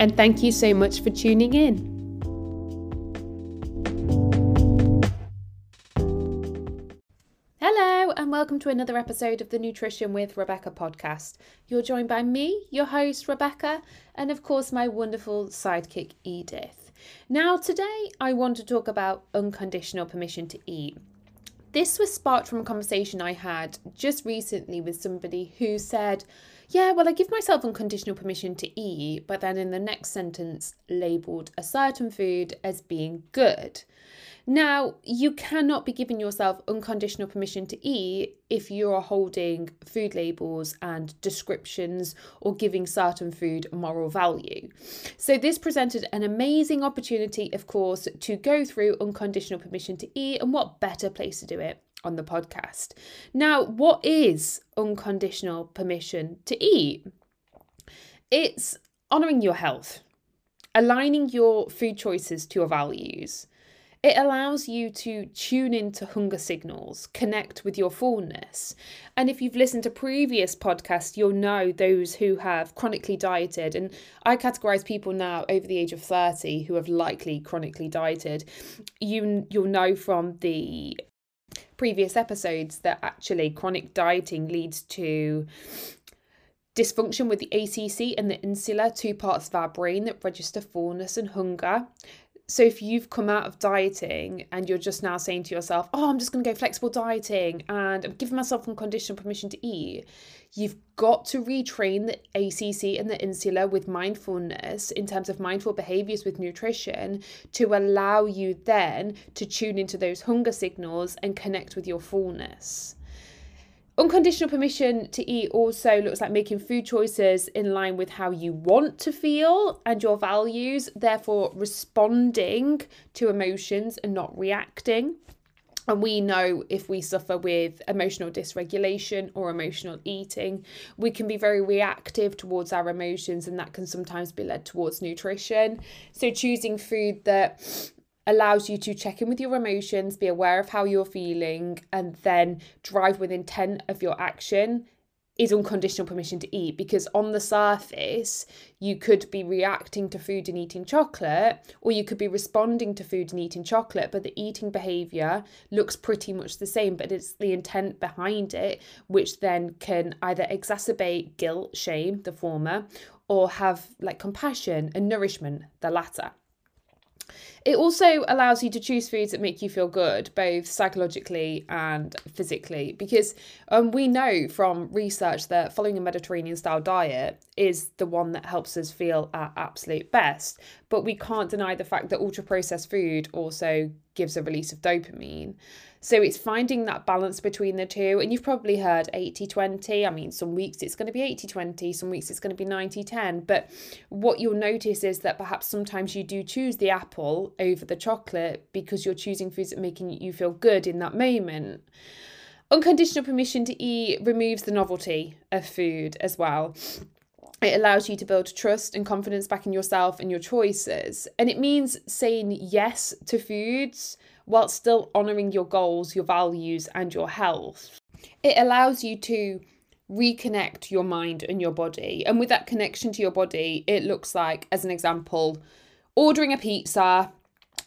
and thank you so much for tuning in. Hello, and welcome to another episode of the Nutrition with Rebecca podcast. You're joined by me, your host, Rebecca, and of course, my wonderful sidekick, Edith. Now, today I want to talk about unconditional permission to eat. This was sparked from a conversation I had just recently with somebody who said, yeah, well, I give myself unconditional permission to eat, but then in the next sentence labeled a certain food as being good. Now, you cannot be giving yourself unconditional permission to eat if you're holding food labels and descriptions or giving certain food moral value. So, this presented an amazing opportunity, of course, to go through unconditional permission to eat, and what better place to do it on the podcast. Now, what is unconditional permission to eat? It's honoring your health, aligning your food choices to your values it allows you to tune into hunger signals, connect with your fullness. And if you've listened to previous podcasts, you'll know those who have chronically dieted. And I categorize people now over the age of 30 who have likely chronically dieted. You, you'll know from the previous episodes that actually chronic dieting leads to dysfunction with the ACC and the insula, two parts of our brain that register fullness and hunger. So if you've come out of dieting and you're just now saying to yourself, "Oh, I'm just going to go flexible dieting and I'm giving myself unconditional permission to eat," you've got to retrain the ACC and the insula with mindfulness in terms of mindful behaviors with nutrition to allow you then to tune into those hunger signals and connect with your fullness. Unconditional permission to eat also looks like making food choices in line with how you want to feel and your values, therefore, responding to emotions and not reacting. And we know if we suffer with emotional dysregulation or emotional eating, we can be very reactive towards our emotions, and that can sometimes be led towards nutrition. So, choosing food that allows you to check in with your emotions, be aware of how you're feeling, and then drive with intent of your action is unconditional permission to eat. Because on the surface you could be reacting to food and eating chocolate or you could be responding to food and eating chocolate but the eating behavior looks pretty much the same but it's the intent behind it which then can either exacerbate guilt shame the former or have like compassion and nourishment the latter it also allows you to choose foods that make you feel good, both psychologically and physically, because um, we know from research that following a Mediterranean style diet is the one that helps us feel our absolute best. But we can't deny the fact that ultra processed food also gives a release of dopamine. So it's finding that balance between the two. And you've probably heard 80 20. I mean, some weeks it's going to be 80 20, some weeks it's going to be 90 10. But what you'll notice is that perhaps sometimes you do choose the apple over the chocolate because you're choosing foods that are making you feel good in that moment. Unconditional permission to eat removes the novelty of food as well it allows you to build trust and confidence back in yourself and your choices. And it means saying yes to foods while still honoring your goals, your values, and your health. It allows you to reconnect your mind and your body. And with that connection to your body, it looks like, as an example, ordering a pizza,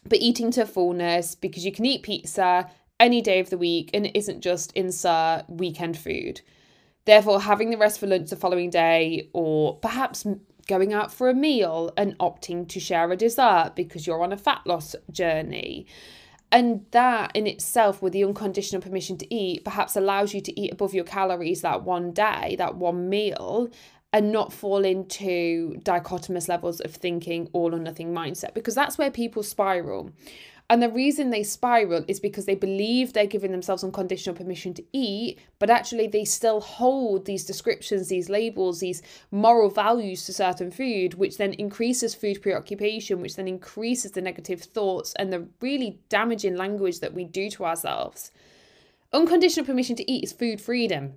but eating to fullness because you can eat pizza any day of the week and it isn't just insert weekend food. Therefore, having the rest for lunch the following day, or perhaps going out for a meal and opting to share a dessert because you're on a fat loss journey. And that in itself, with the unconditional permission to eat, perhaps allows you to eat above your calories that one day, that one meal, and not fall into dichotomous levels of thinking all or nothing mindset, because that's where people spiral. And the reason they spiral is because they believe they're giving themselves unconditional permission to eat, but actually they still hold these descriptions, these labels, these moral values to certain food, which then increases food preoccupation, which then increases the negative thoughts and the really damaging language that we do to ourselves. Unconditional permission to eat is food freedom.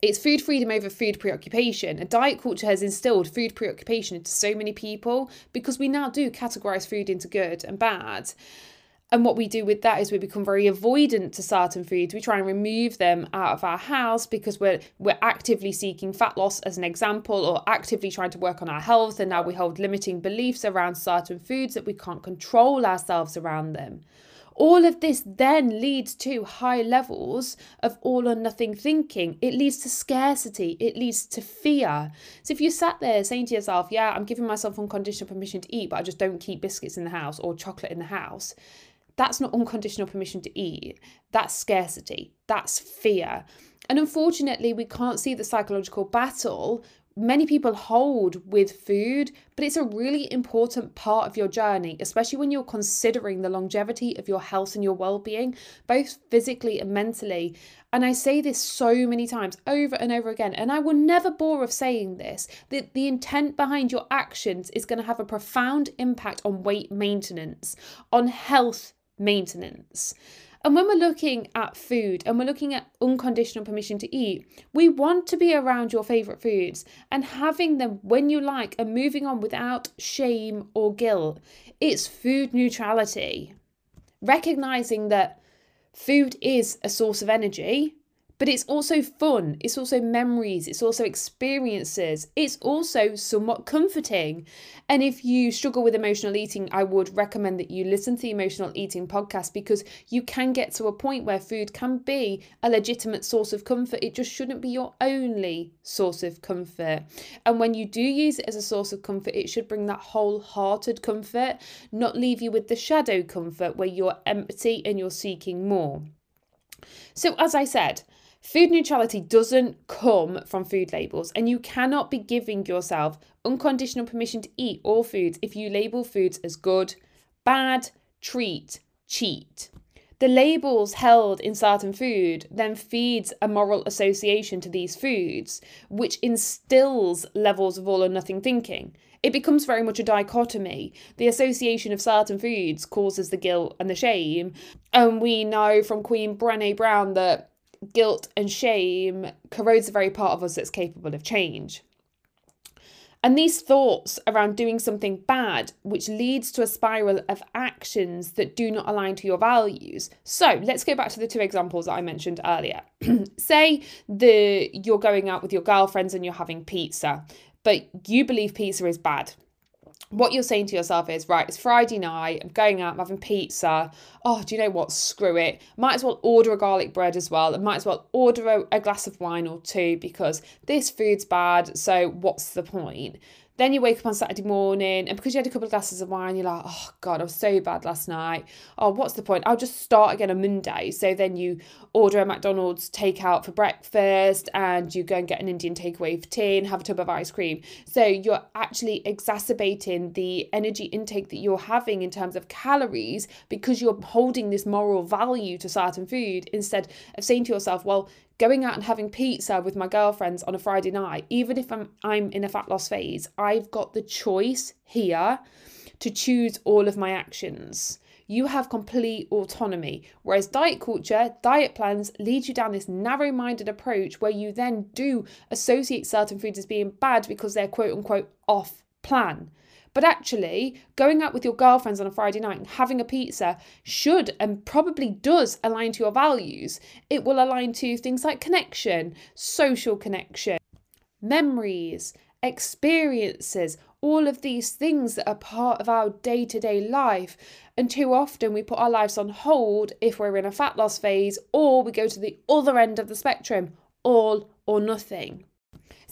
It's food freedom over food preoccupation. A diet culture has instilled food preoccupation into so many people because we now do categorize food into good and bad. And what we do with that is we become very avoidant to certain foods. We try and remove them out of our house because we're we're actively seeking fat loss as an example or actively trying to work on our health and now we hold limiting beliefs around certain foods that we can't control ourselves around them. All of this then leads to high levels of all or nothing thinking. It leads to scarcity, it leads to fear. So if you sat there saying to yourself, Yeah, I'm giving myself unconditional permission to eat, but I just don't keep biscuits in the house or chocolate in the house, that's not unconditional permission to eat. That's scarcity, that's fear. And unfortunately, we can't see the psychological battle many people hold with food, but it's a really important part of your journey, especially when you're considering the longevity of your health and your well being, both physically and mentally. And I say this so many times over and over again, and I will never bore of saying this that the intent behind your actions is going to have a profound impact on weight maintenance, on health maintenance. And when we're looking at food and we're looking at unconditional permission to eat, we want to be around your favourite foods and having them when you like and moving on without shame or guilt. It's food neutrality. Recognizing that food is a source of energy but it's also fun, it's also memories, it's also experiences, it's also somewhat comforting. And if you struggle with emotional eating, I would recommend that you listen to the Emotional Eating podcast because you can get to a point where food can be a legitimate source of comfort. It just shouldn't be your only source of comfort. And when you do use it as a source of comfort, it should bring that wholehearted comfort, not leave you with the shadow comfort where you're empty and you're seeking more. So, as I said, Food neutrality doesn't come from food labels, and you cannot be giving yourself unconditional permission to eat all foods if you label foods as good, bad, treat, cheat. The labels held in certain food then feeds a moral association to these foods, which instills levels of all or nothing thinking. It becomes very much a dichotomy. The association of certain foods causes the guilt and the shame. And we know from Queen Brene Brown that guilt and shame corrodes the very part of us that's capable of change. And these thoughts around doing something bad, which leads to a spiral of actions that do not align to your values. So let's go back to the two examples that I mentioned earlier. Say the you're going out with your girlfriends and you're having pizza, but you believe pizza is bad what you're saying to yourself is, right, it's Friday night, I'm going out, I'm having pizza. Oh, do you know what? Screw it. Might as well order a garlic bread as well. Might as well order a, a glass of wine or two because this food's bad. So what's the point? Then you wake up on Saturday morning, and because you had a couple of glasses of wine, you're like, oh God, I was so bad last night. Oh, what's the point? I'll just start again on Monday. So then you order a McDonald's takeout for breakfast, and you go and get an Indian takeaway for tea and have a tub of ice cream. So you're actually exacerbating the energy intake that you're having in terms of calories because you're holding this moral value to certain food instead of saying to yourself, well, going out and having pizza with my girlfriends on a Friday night, even if I'm I'm in a fat loss phase, I've got the choice here to choose all of my actions. You have complete autonomy. Whereas diet culture, diet plans lead you down this narrow minded approach where you then do associate certain foods as being bad because they're quote unquote off plan. But actually, going out with your girlfriends on a Friday night and having a pizza should and probably does align to your values. It will align to things like connection, social connection, memories, experiences, all of these things that are part of our day to day life. And too often we put our lives on hold if we're in a fat loss phase or we go to the other end of the spectrum, all or nothing.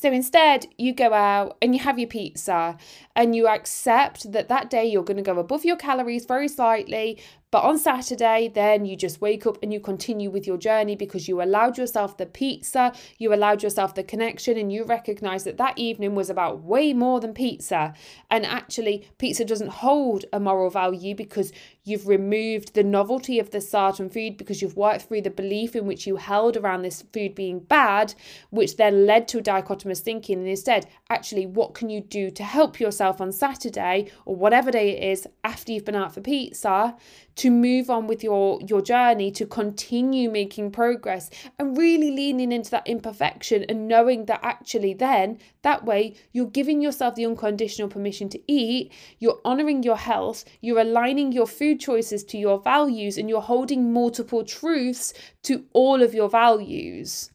So instead, you go out and you have your pizza and you accept that that day you're going to go above your calories very slightly. But on Saturday, then you just wake up and you continue with your journey because you allowed yourself the pizza, you allowed yourself the connection, and you recognize that that evening was about way more than pizza. And actually, pizza doesn't hold a moral value because you've removed the novelty of the certain food because you've worked through the belief in which you held around this food being bad, which then led to a dichotomous thinking. And instead, actually, what can you do to help yourself on Saturday or whatever day it is after you've been out for pizza to move on with your your journey to continue making progress and really leaning into that imperfection and knowing that actually then that way you're giving yourself the unconditional permission to eat you're honoring your health you're aligning your food choices to your values and you're holding multiple truths to all of your values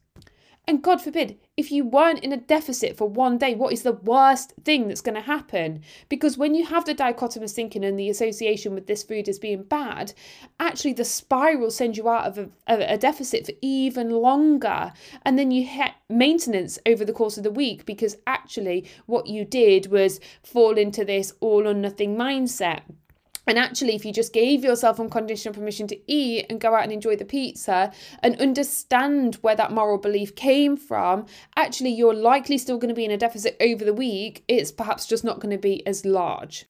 and God forbid, if you weren't in a deficit for one day, what is the worst thing that's going to happen? Because when you have the dichotomous thinking and the association with this food as being bad, actually the spiral sends you out of a, a deficit for even longer. And then you hit maintenance over the course of the week because actually what you did was fall into this all or nothing mindset. And actually, if you just gave yourself unconditional permission to eat and go out and enjoy the pizza and understand where that moral belief came from, actually, you're likely still going to be in a deficit over the week. It's perhaps just not going to be as large.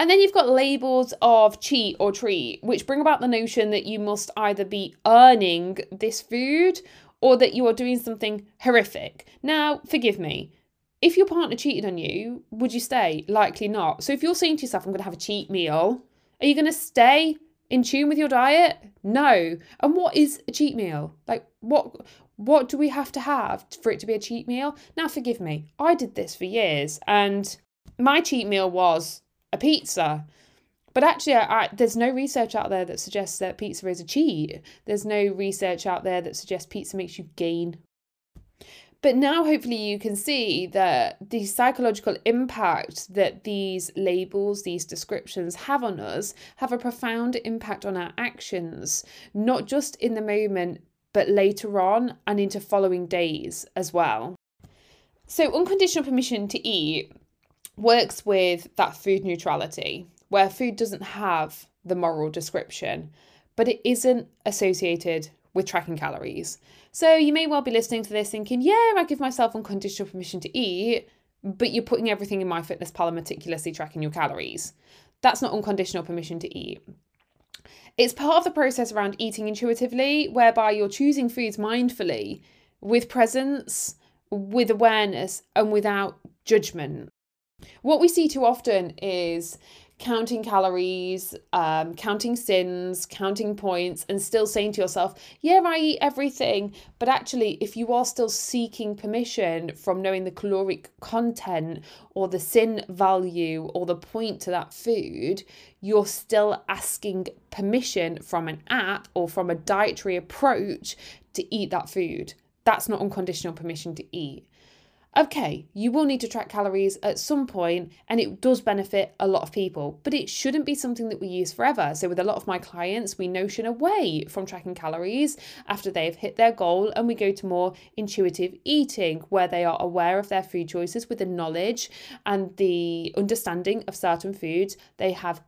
And then you've got labels of cheat or treat, which bring about the notion that you must either be earning this food or that you are doing something horrific. Now, forgive me, if your partner cheated on you, would you stay? Likely not. So if you're saying to yourself, I'm going to have a cheat meal, are you going to stay in tune with your diet? No. And what is a cheat meal? Like what what do we have to have for it to be a cheat meal? Now forgive me. I did this for years and my cheat meal was a pizza. But actually, I, I, there's no research out there that suggests that pizza is a cheat. There's no research out there that suggests pizza makes you gain but now, hopefully, you can see that the psychological impact that these labels, these descriptions have on us, have a profound impact on our actions, not just in the moment, but later on and into following days as well. So, unconditional permission to eat works with that food neutrality, where food doesn't have the moral description, but it isn't associated with tracking calories. So you may well be listening to this thinking, yeah, I give myself unconditional permission to eat, but you're putting everything in MyFitnessPal and meticulously tracking your calories. That's not unconditional permission to eat. It's part of the process around eating intuitively, whereby you're choosing foods mindfully, with presence, with awareness, and without judgment. What we see too often is counting calories, um, counting sins, counting points, and still saying to yourself, Yeah, I eat everything. But actually, if you are still seeking permission from knowing the caloric content or the sin value or the point to that food, you're still asking permission from an app or from a dietary approach to eat that food. That's not unconditional permission to eat. Okay, you will need to track calories at some point, and it does benefit a lot of people, but it shouldn't be something that we use forever. So, with a lot of my clients, we notion away from tracking calories after they've hit their goal, and we go to more intuitive eating where they are aware of their food choices with the knowledge and the understanding of certain foods. They have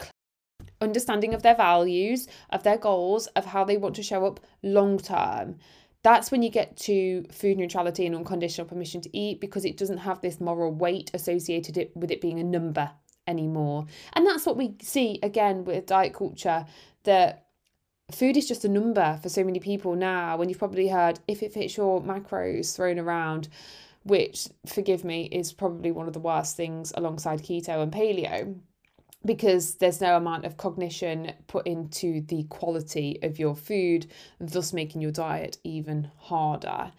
understanding of their values, of their goals, of how they want to show up long term that's when you get to food neutrality and unconditional permission to eat because it doesn't have this moral weight associated with it being a number anymore. And that's what we see again with diet culture that food is just a number for so many people now. When you've probably heard if it fits your macros thrown around, which, forgive me, is probably one of the worst things alongside keto and paleo because there's no amount of cognition put into the quality of your food, thus making your diet even harder.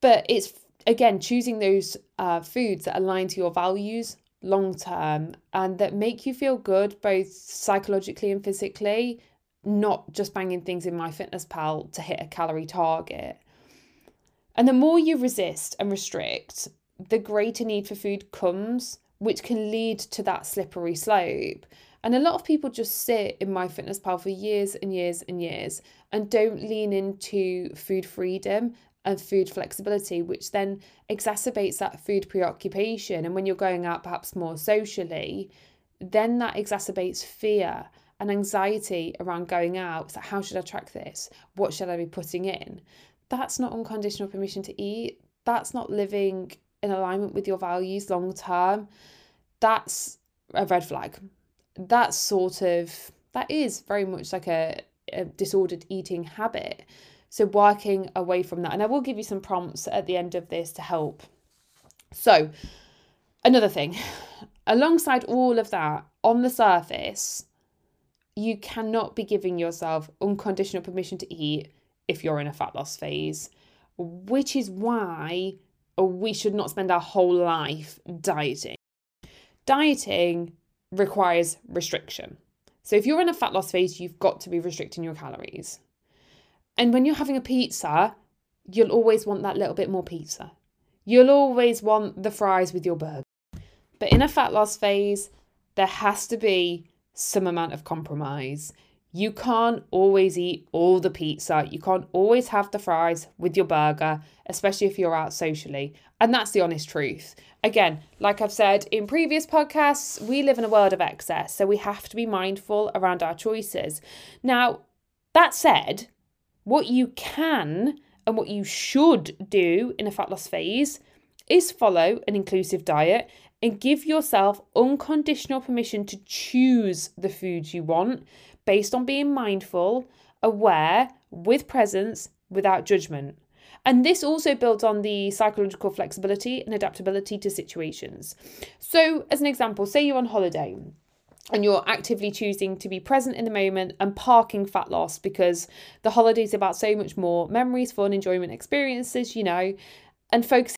But it's again choosing those uh, foods that align to your values long term and that make you feel good both psychologically and physically, not just banging things in MyFitnessPal to hit a calorie target. And the more you resist and restrict, the greater need for food comes which can lead to that slippery slope. And a lot of people just sit in my fitness MyFitnessPal for years and years and years and don't lean into food freedom and food flexibility, which then exacerbates that food preoccupation. And when you're going out perhaps more socially, then that exacerbates fear and anxiety around going out. So, how should I track this? What should I be putting in? That's not unconditional permission to eat. That's not living in alignment with your values long term, that's a red flag. That's sort of that is very much like a, a disordered eating habit. So, working away from that. And I will give you some prompts at the end of this to help. So, another thing, alongside all of that, on the surface, you cannot be giving yourself unconditional permission to eat if you're in a fat loss phase, which is why we should not spend our whole life dieting. Dieting requires restriction. So if you're in a fat loss phase, you've got to be restricting your calories. And when you're having a pizza, you'll always want that little bit more pizza. You'll always want the fries with your burger. But in a fat loss phase, there has to be some amount of compromise. You can't always eat all the pizza. You can't always have the fries with your burger, especially if you're out socially. And that's the honest truth. Again, like I've said in previous podcasts, we live in a world of excess, so we have to be mindful around our choices. Now, that said, what you can and what you should do in a fat loss phase is follow an inclusive diet and give yourself unconditional permission to choose the foods you want based on being mindful, aware, with presence, without judgment. And this also builds on the psychological flexibility and adaptability to situations. So, as an example, say you're on holiday and you're actively choosing to be present in the moment and parking fat loss because the holiday is about so much more memories, fun, enjoyment, experiences, you know, and focusing